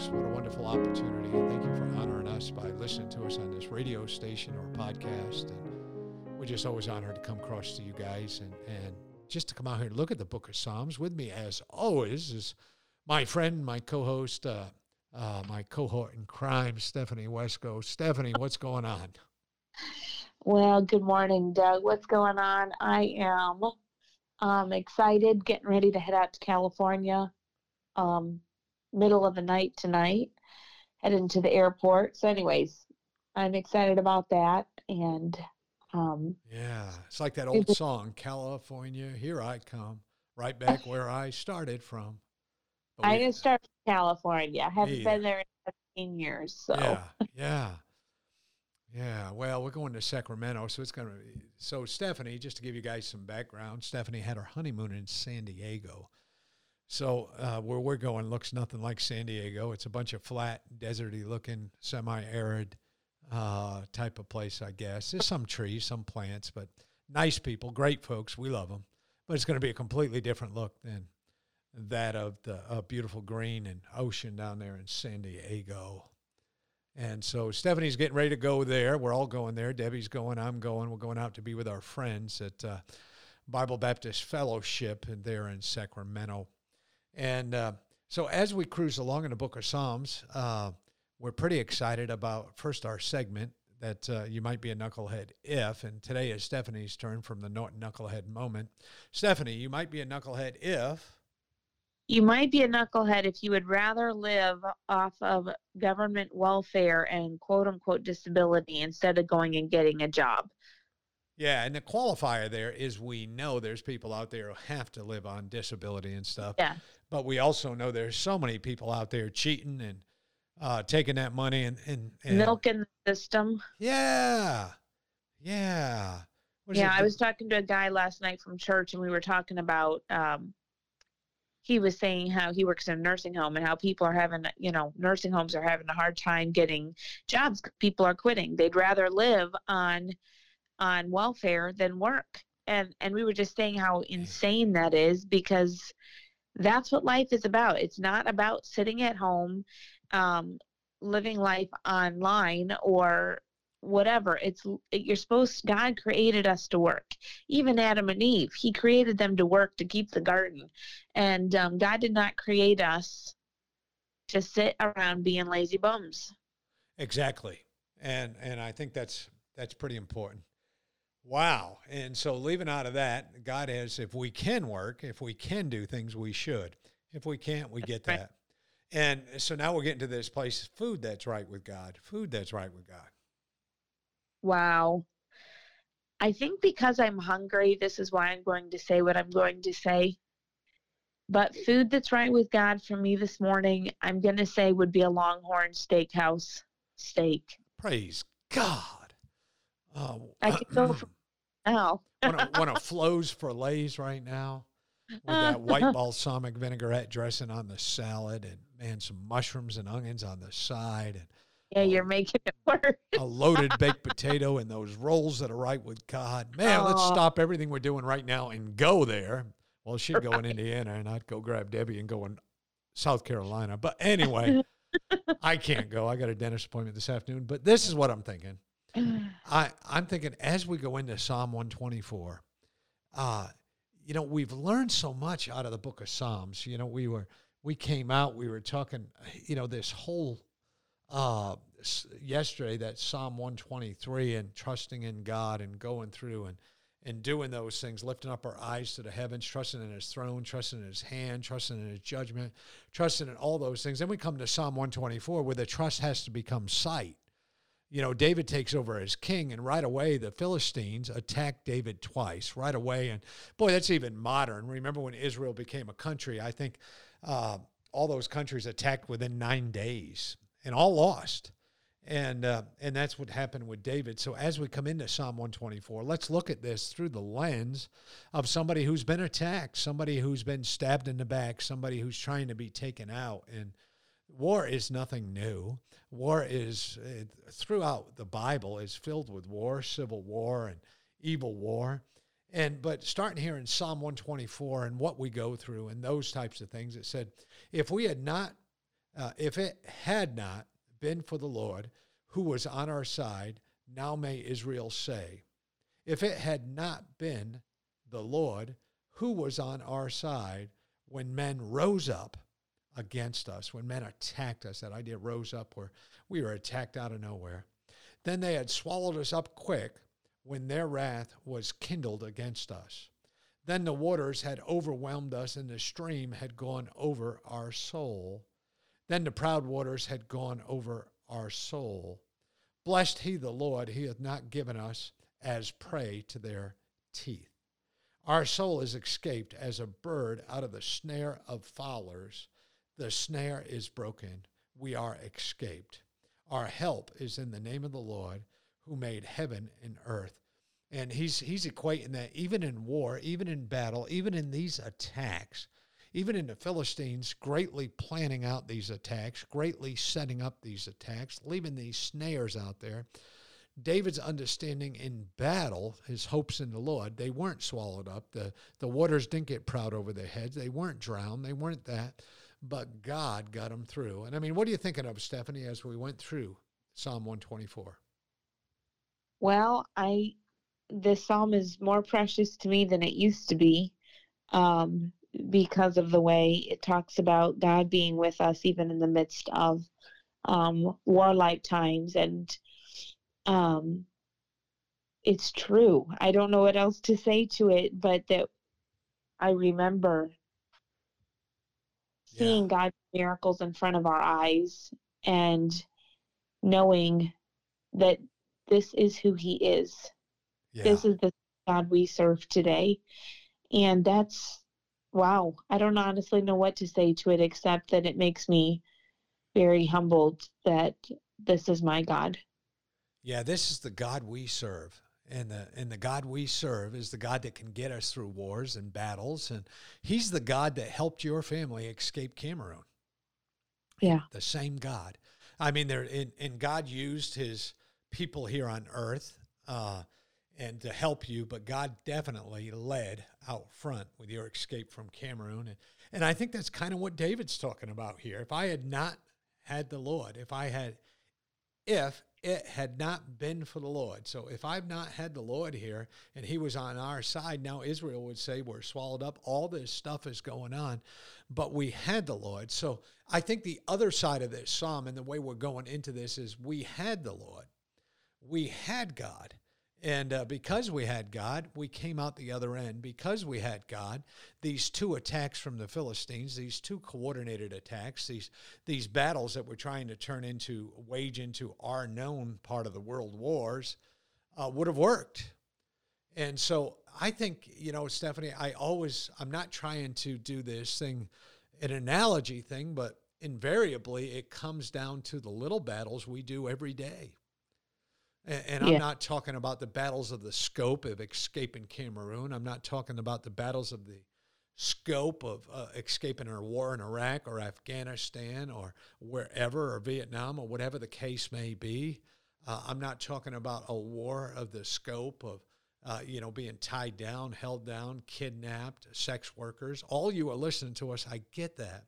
Folks. What a wonderful opportunity. And thank you for honoring us by listening to us on this radio station or podcast. And we're just always honored to come across to you guys and, and just to come out here and look at the book of Psalms. With me, as always, is my friend, my co host, uh, uh, my cohort in crime, Stephanie Wesco. Stephanie, what's going on? Well, good morning, Doug. What's going on? I am um, excited, getting ready to head out to California. Um, middle of the night tonight, heading to the airport. So, anyways, I'm excited about that. And um, yeah, it's like that old song, California, here I come, right back where I started from. But I didn't start from California. I haven't been there in 17 years. So yeah, yeah. Yeah, well, we're going to Sacramento, so it's going to. So, Stephanie, just to give you guys some background, Stephanie had her honeymoon in San Diego so uh, where we're going looks nothing like San Diego. It's a bunch of flat, deserty looking, semi-arid uh, type of place, I guess. There's some trees, some plants, but nice people, great folks. We love them. But it's going to be a completely different look than that of the uh, beautiful green and ocean down there in San Diego. And so Stephanie's getting ready to go there. We're all going there. Debbie's going. I'm going. We're going out to be with our friends at uh, Bible Baptist Fellowship there in Sacramento. And uh, so as we cruise along in the book of Psalms, uh, we're pretty excited about first our segment that uh, you might be a knucklehead if, and today is Stephanie's turn from the knucklehead moment. Stephanie, you might be a knucklehead if. You might be a knucklehead if you would rather live off of government welfare and quote unquote disability instead of going and getting a job. Yeah, and the qualifier there is we know there's people out there who have to live on disability and stuff. Yeah. But we also know there's so many people out there cheating and uh, taking that money and, and, and milking the system. Yeah. Yeah. Yeah, I was talking to a guy last night from church and we were talking about um, he was saying how he works in a nursing home and how people are having, you know, nursing homes are having a hard time getting jobs. People are quitting. They'd rather live on on welfare than work. And and we were just saying how insane that is because that's what life is about. It's not about sitting at home, um, living life online or whatever. It's you're supposed. God created us to work. Even Adam and Eve, He created them to work to keep the garden, and um, God did not create us to sit around being lazy bums. Exactly, and and I think that's that's pretty important. Wow. And so, leaving out of that, God has, if we can work, if we can do things, we should. If we can't, we get that. And so now we're getting to this place food that's right with God, food that's right with God. Wow. I think because I'm hungry, this is why I'm going to say what I'm going to say. But food that's right with God for me this morning, I'm going to say would be a Longhorn Steakhouse steak. Praise God. Oh, I could go for now. one, of, Flo's Filets right now with that white balsamic vinaigrette dressing on the salad and man, some mushrooms and onions on the side and yeah, you're making it work. a loaded baked potato and those rolls that are right with God. Man, let's stop everything we're doing right now and go there. Well, she'd right. go in Indiana and I'd go grab Debbie and go in South Carolina. But anyway, I can't go. I got a dentist appointment this afternoon. But this is what I'm thinking. I, I'm thinking as we go into Psalm 124, uh, you know, we've learned so much out of the book of Psalms. You know, we were, we came out, we were talking, you know, this whole, uh, yesterday, that Psalm 123 and trusting in God and going through and, and doing those things, lifting up our eyes to the heavens, trusting in his throne, trusting in his hand, trusting in his judgment, trusting in all those things. Then we come to Psalm 124 where the trust has to become sight you know, David takes over as king, and right away the Philistines attack David twice, right away. And boy, that's even modern. Remember when Israel became a country? I think uh, all those countries attacked within nine days and all lost. And, uh, and that's what happened with David. So, as we come into Psalm 124, let's look at this through the lens of somebody who's been attacked, somebody who's been stabbed in the back, somebody who's trying to be taken out. And war is nothing new. War is throughout the Bible is filled with war, civil war, and evil war. And but starting here in Psalm 124 and what we go through and those types of things, it said, if we had not, uh, if it had not been for the Lord who was on our side, now may Israel say, if it had not been the Lord who was on our side when men rose up against us, when men attacked us, that idea rose up where we were attacked out of nowhere. Then they had swallowed us up quick when their wrath was kindled against us. Then the waters had overwhelmed us, and the stream had gone over our soul. Then the proud waters had gone over our soul. Blessed he the Lord, he hath not given us as prey to their teeth. Our soul is escaped as a bird out of the snare of fowlers. The snare is broken. We are escaped. Our help is in the name of the Lord who made heaven and earth. And he's he's equating that even in war, even in battle, even in these attacks, even in the Philistines greatly planning out these attacks, greatly setting up these attacks, leaving these snares out there. David's understanding in battle, his hopes in the Lord, they weren't swallowed up. The, the waters didn't get proud over their heads. They weren't drowned. They weren't that but God got them through. And I mean, what are you thinking of, Stephanie, as we went through Psalm 124? Well, I this psalm is more precious to me than it used to be um, because of the way it talks about God being with us even in the midst of um, warlike times. And um, it's true. I don't know what else to say to it, but that I remember seeing yeah. God's miracles in front of our eyes and knowing that this is who He is. Yeah. This is the God we serve today. And that's, wow, I don't honestly know what to say to it except that it makes me very humbled that this is my God. Yeah, this is the God we serve and the and the God we serve is the God that can get us through wars and battles, and He's the God that helped your family escape Cameroon. Yeah, the same God. I mean, there and, and God used His people here on earth uh, and to help you, but God definitely led out front with your escape from Cameroon, and and I think that's kind of what David's talking about here. If I had not had the Lord, if I had, if it had not been for the Lord. So if I've not had the Lord here and he was on our side, now Israel would say we're swallowed up. All this stuff is going on, but we had the Lord. So I think the other side of this psalm and the way we're going into this is we had the Lord. We had God. And uh, because we had God, we came out the other end. Because we had God, these two attacks from the Philistines, these two coordinated attacks, these these battles that we're trying to turn into, wage into our known part of the world wars, uh, would have worked. And so I think, you know, Stephanie, I always, I'm not trying to do this thing, an analogy thing, but invariably it comes down to the little battles we do every day and, and yeah. I'm not talking about the battles of the scope of escaping Cameroon. I'm not talking about the battles of the scope of uh, escaping a war in Iraq or Afghanistan or wherever or Vietnam or whatever the case may be. Uh, I'm not talking about a war of the scope of, uh, you know, being tied down, held down, kidnapped, sex workers. All you are listening to us, I get that.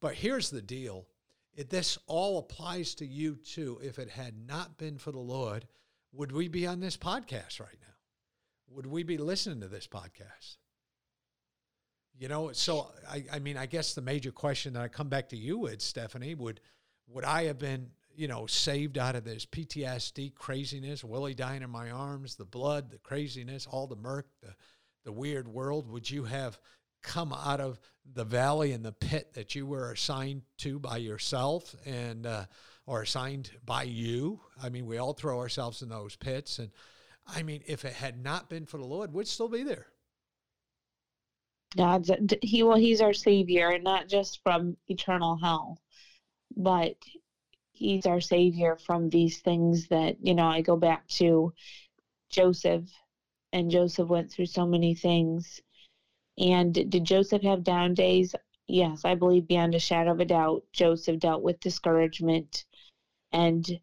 But here's the deal it, this all applies to you too. If it had not been for the Lord, would we be on this podcast right now? Would we be listening to this podcast? You know, so I, I mean, I guess the major question that I come back to you with, Stephanie, would would I have been, you know, saved out of this PTSD craziness, Willie dying in my arms, the blood, the craziness, all the murk, the the weird world? Would you have come out of the valley and the pit that you were assigned to by yourself and uh, or assigned by you. I mean, we all throw ourselves in those pits, and I mean, if it had not been for the Lord, we'd still be there. God's he well, he's our savior, and not just from eternal hell, but he's our savior from these things that you know. I go back to Joseph, and Joseph went through so many things. And did Joseph have down days? Yes, I believe beyond a shadow of a doubt, Joseph dealt with discouragement and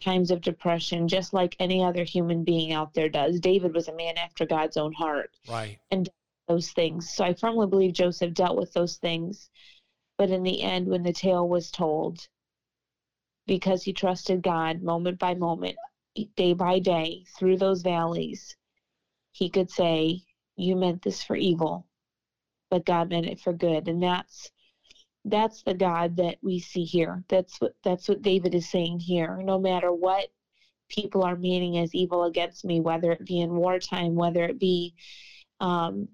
times of depression, just like any other human being out there does. David was a man after God's own heart. Right. And those things. So I firmly believe Joseph dealt with those things. But in the end, when the tale was told, because he trusted God moment by moment, day by day, through those valleys, he could say, You meant this for evil, but God meant it for good. And that's that's the God that we see here. That's what that's what David is saying here. No matter what people are meaning as evil against me, whether it be in wartime, whether it be um,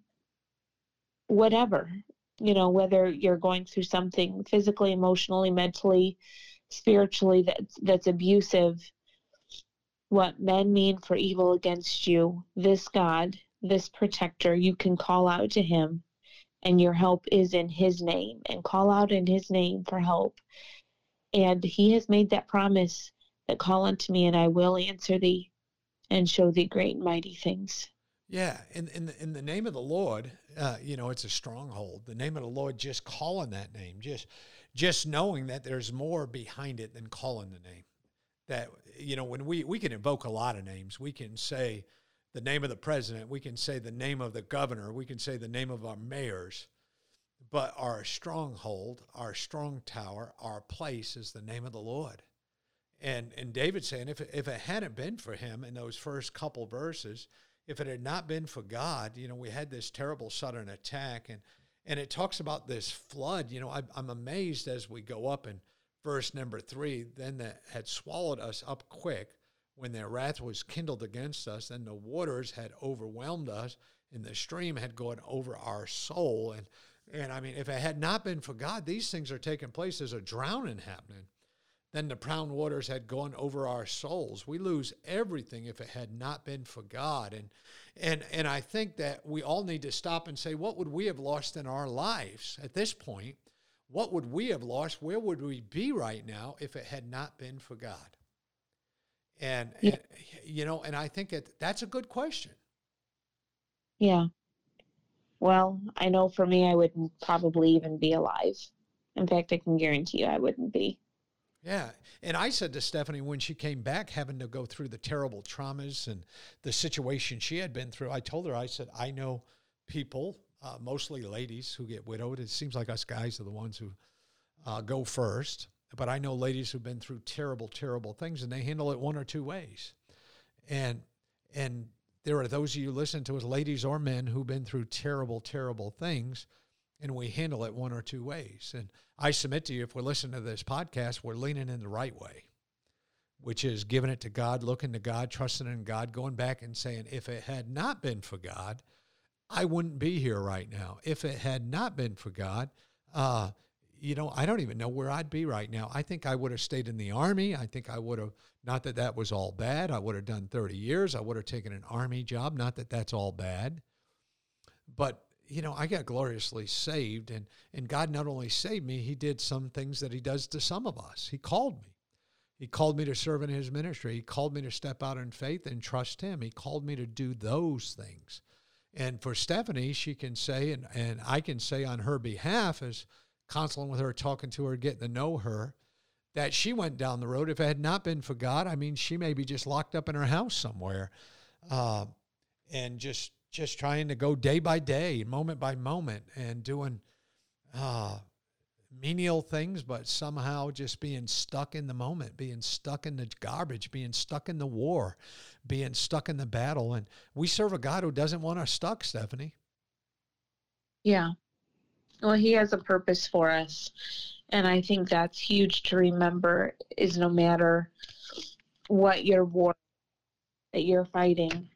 whatever, you know, whether you're going through something physically, emotionally, mentally, spiritually that's that's abusive, what men mean for evil against you, this God, this protector, you can call out to him and your help is in his name and call out in his name for help. And he has made that promise that call unto me and I will answer thee and show thee great and mighty things. Yeah, in in the, in the name of the Lord, uh, you know, it's a stronghold. The name of the Lord, just calling that name, just just knowing that there's more behind it than calling the name. That you know, when we we can invoke a lot of names, we can say the name of the president, we can say the name of the governor, we can say the name of our mayors, but our stronghold, our strong tower, our place is the name of the Lord. And and David saying if if it hadn't been for him in those first couple verses if it had not been for God, you know, we had this terrible sudden attack, and and it talks about this flood. You know, I, I'm amazed as we go up in verse number three. Then that had swallowed us up quick when their wrath was kindled against us, and the waters had overwhelmed us, and the stream had gone over our soul. And and I mean, if it had not been for God, these things are taking place. There's a drowning happening then the proud waters had gone over our souls. We lose everything if it had not been for God. And and and I think that we all need to stop and say, what would we have lost in our lives at this point? What would we have lost? Where would we be right now if it had not been for God? And, yeah. and you know, and I think that that's a good question. Yeah. Well, I know for me, I wouldn't probably even be alive. In fact, I can guarantee you I wouldn't be. Yeah. And I said to Stephanie when she came back, having to go through the terrible traumas and the situation she had been through, I told her, I said, I know people, uh, mostly ladies, who get widowed. It seems like us guys are the ones who uh, go first. But I know ladies who've been through terrible, terrible things, and they handle it one or two ways. And and there are those of you listen to us, ladies or men, who've been through terrible, terrible things and we handle it one or two ways. And I submit to you, if we're listening to this podcast, we're leaning in the right way, which is giving it to God, looking to God, trusting in God, going back and saying, if it had not been for God, I wouldn't be here right now. If it had not been for God, uh, you know, I don't even know where I'd be right now. I think I would have stayed in the army. I think I would have, not that that was all bad. I would have done 30 years. I would have taken an army job. Not that that's all bad. But you know, I got gloriously saved, and and God not only saved me, He did some things that He does to some of us. He called me. He called me to serve in His ministry. He called me to step out in faith and trust Him. He called me to do those things. And for Stephanie, she can say, and, and I can say on her behalf, as counseling with her, talking to her, getting to know her, that she went down the road. If it had not been for God, I mean, she may be just locked up in her house somewhere, uh, and just just trying to go day by day, moment by moment, and doing uh, menial things, but somehow just being stuck in the moment, being stuck in the garbage, being stuck in the war, being stuck in the battle. And we serve a God who doesn't want us stuck, Stephanie. Yeah. Well, He has a purpose for us. And I think that's huge to remember is no matter what your war that you're fighting,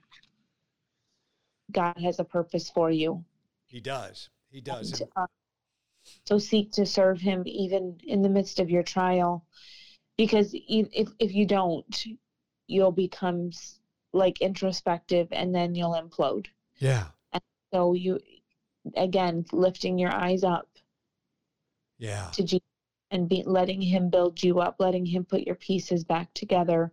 God has a purpose for you. He does. He does. And, uh, so seek to serve him even in the midst of your trial because if if you don't you'll become like introspective and then you'll implode yeah and so you again lifting your eyes up yeah. to Jesus and be, letting him build you up letting him put your pieces back together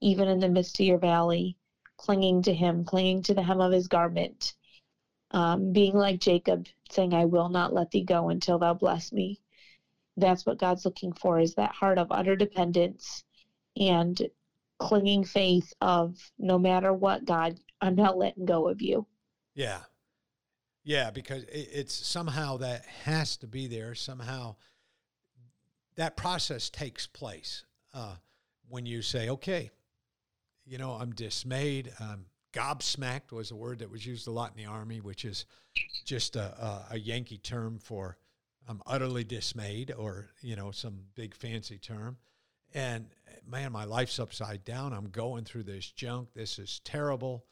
even in the midst of your valley clinging to him clinging to the hem of his garment um, being like jacob saying i will not let thee go until thou bless me. That's what god's looking for is that heart of utter dependence and clinging faith of no matter what god i'm not letting go of you. Yeah yeah, because it's somehow that has to be there. Somehow that process takes place uh, when you say, okay, you know, I'm dismayed. Um, gobsmacked was a word that was used a lot in the Army, which is just a, a, a Yankee term for I'm utterly dismayed or, you know, some big fancy term. And man, my life's upside down. I'm going through this junk. This is terrible.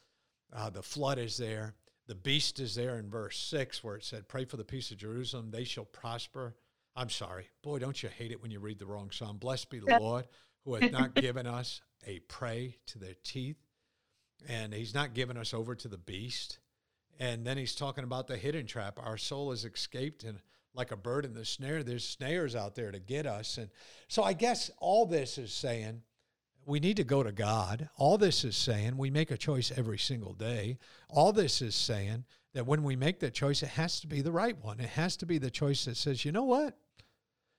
Uh, the flood is there the beast is there in verse 6 where it said, Pray for the peace of Jerusalem, they shall prosper. I'm sorry. Boy, don't you hate it when you read the wrong psalm? Blessed be the Lord who has not given us a prey to their teeth, and he's not given us over to the beast. And then he's talking about the hidden trap. Our soul has escaped, and like a bird in the snare, there's snares out there to get us. And so I guess all this is saying we need to go to God. All this is saying we make a choice every single day. All this is saying that when we make that choice, it has to be the right one. It has to be the choice that says, you know what?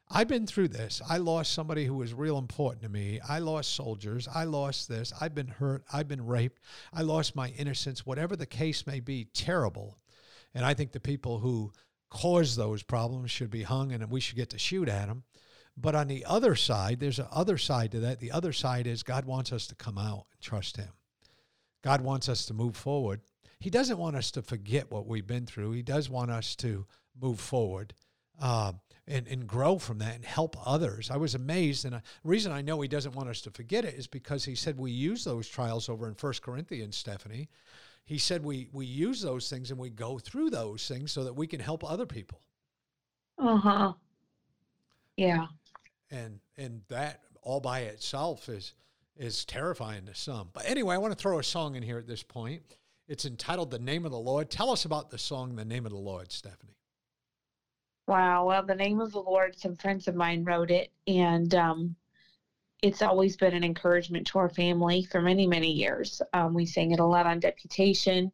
I've been through this. I lost somebody who was real important to me. I lost soldiers. I lost this. I've been hurt. I've been raped. I lost my innocence. Whatever the case may be, terrible. And I think the people who caused those problems should be hung and we should get to shoot at them. But on the other side, there's an other side to that. The other side is God wants us to come out and trust Him. God wants us to move forward. He doesn't want us to forget what we've been through. He does want us to move forward uh, and, and grow from that and help others. I was amazed. And the reason I know He doesn't want us to forget it is because He said we use those trials over in First Corinthians, Stephanie. He said we, we use those things and we go through those things so that we can help other people. Uh huh. Yeah and and that all by itself is is terrifying to some. But anyway, I want to throw a song in here at this point. It's entitled "The Name of the Lord." Tell us about the song "The Name of the Lord," Stephanie. Wow. Well, the name of the Lord. Some friends of mine wrote it, and um, it's always been an encouragement to our family for many, many years. Um, we sang it a lot on deputation,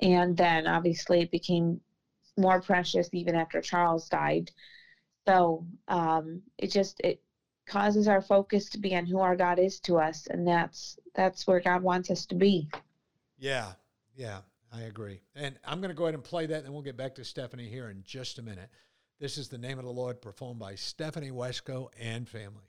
and then obviously it became more precious even after Charles died. So um, it just it causes our focus to be on who our God is to us, and that's that's where God wants us to be. Yeah, yeah, I agree. And I'm going to go ahead and play that, and we'll get back to Stephanie here in just a minute. This is the name of the Lord, performed by Stephanie Wesco and family.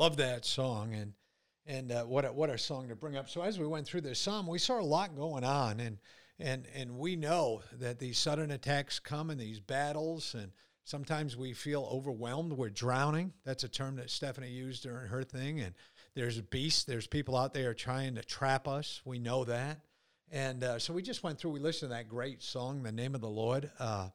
Love that song and and uh, what a, what a song to bring up. So as we went through this psalm, we saw a lot going on, and and and we know that these sudden attacks come in these battles, and sometimes we feel overwhelmed. We're drowning. That's a term that Stephanie used during her thing. And there's beasts. There's people out there trying to trap us. We know that. And uh, so we just went through. We listened to that great song, "The Name of the Lord." Uh,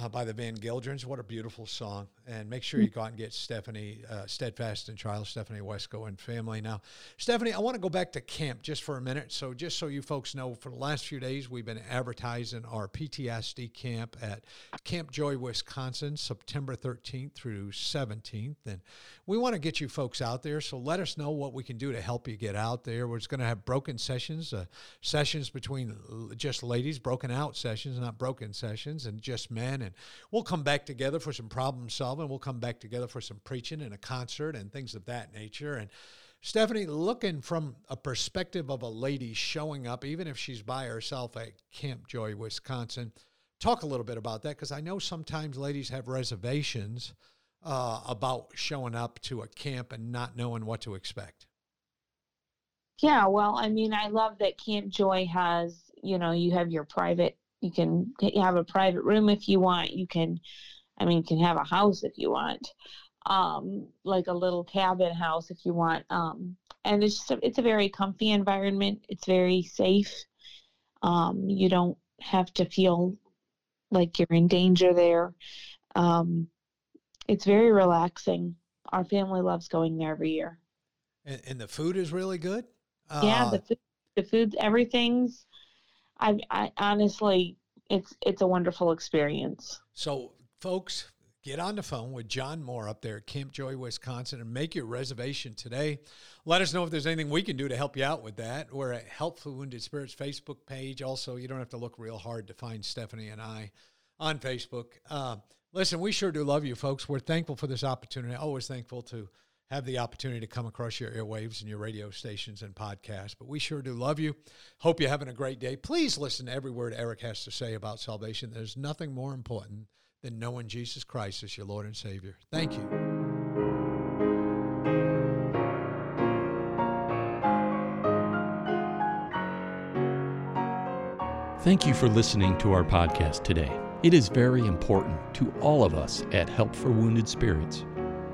uh, by the Van Gildrens. What a beautiful song. And make sure you go out and get Stephanie, uh, Steadfast and Trial, Stephanie Wesco and family. Now, Stephanie, I want to go back to camp just for a minute. So, just so you folks know, for the last few days, we've been advertising our PTSD camp at Camp Joy, Wisconsin, September 13th through 17th. And we want to get you folks out there. So, let us know what we can do to help you get out there. We're just going to have broken sessions, uh, sessions between just ladies, broken out sessions, not broken sessions, and just men and we'll come back together for some problem solving. We'll come back together for some preaching and a concert and things of that nature. And Stephanie, looking from a perspective of a lady showing up, even if she's by herself at Camp Joy, Wisconsin, talk a little bit about that because I know sometimes ladies have reservations uh, about showing up to a camp and not knowing what to expect. Yeah, well, I mean, I love that Camp Joy has, you know, you have your private you can have a private room if you want. You can, I mean, you can have a house if you want, um, like a little cabin house if you want. Um, and it's just a, it's a very comfy environment. It's very safe. Um, you don't have to feel like you're in danger there. Um, it's very relaxing. Our family loves going there every year. And, and the food is really good. Yeah, uh, the food, the food, everything's I, I honestly, it's it's a wonderful experience. So, folks, get on the phone with John Moore up there at Camp Joy, Wisconsin, and make your reservation today. Let us know if there's anything we can do to help you out with that. We're at Help for Wounded Spirits Facebook page. Also, you don't have to look real hard to find Stephanie and I on Facebook. Uh, listen, we sure do love you, folks. We're thankful for this opportunity. Always thankful to have the opportunity to come across your airwaves and your radio stations and podcasts. But we sure do love you. Hope you're having a great day. Please listen to every word Eric has to say about salvation. There's nothing more important than knowing Jesus Christ as your Lord and Savior. Thank you. Thank you for listening to our podcast today. It is very important to all of us at Help for Wounded Spirits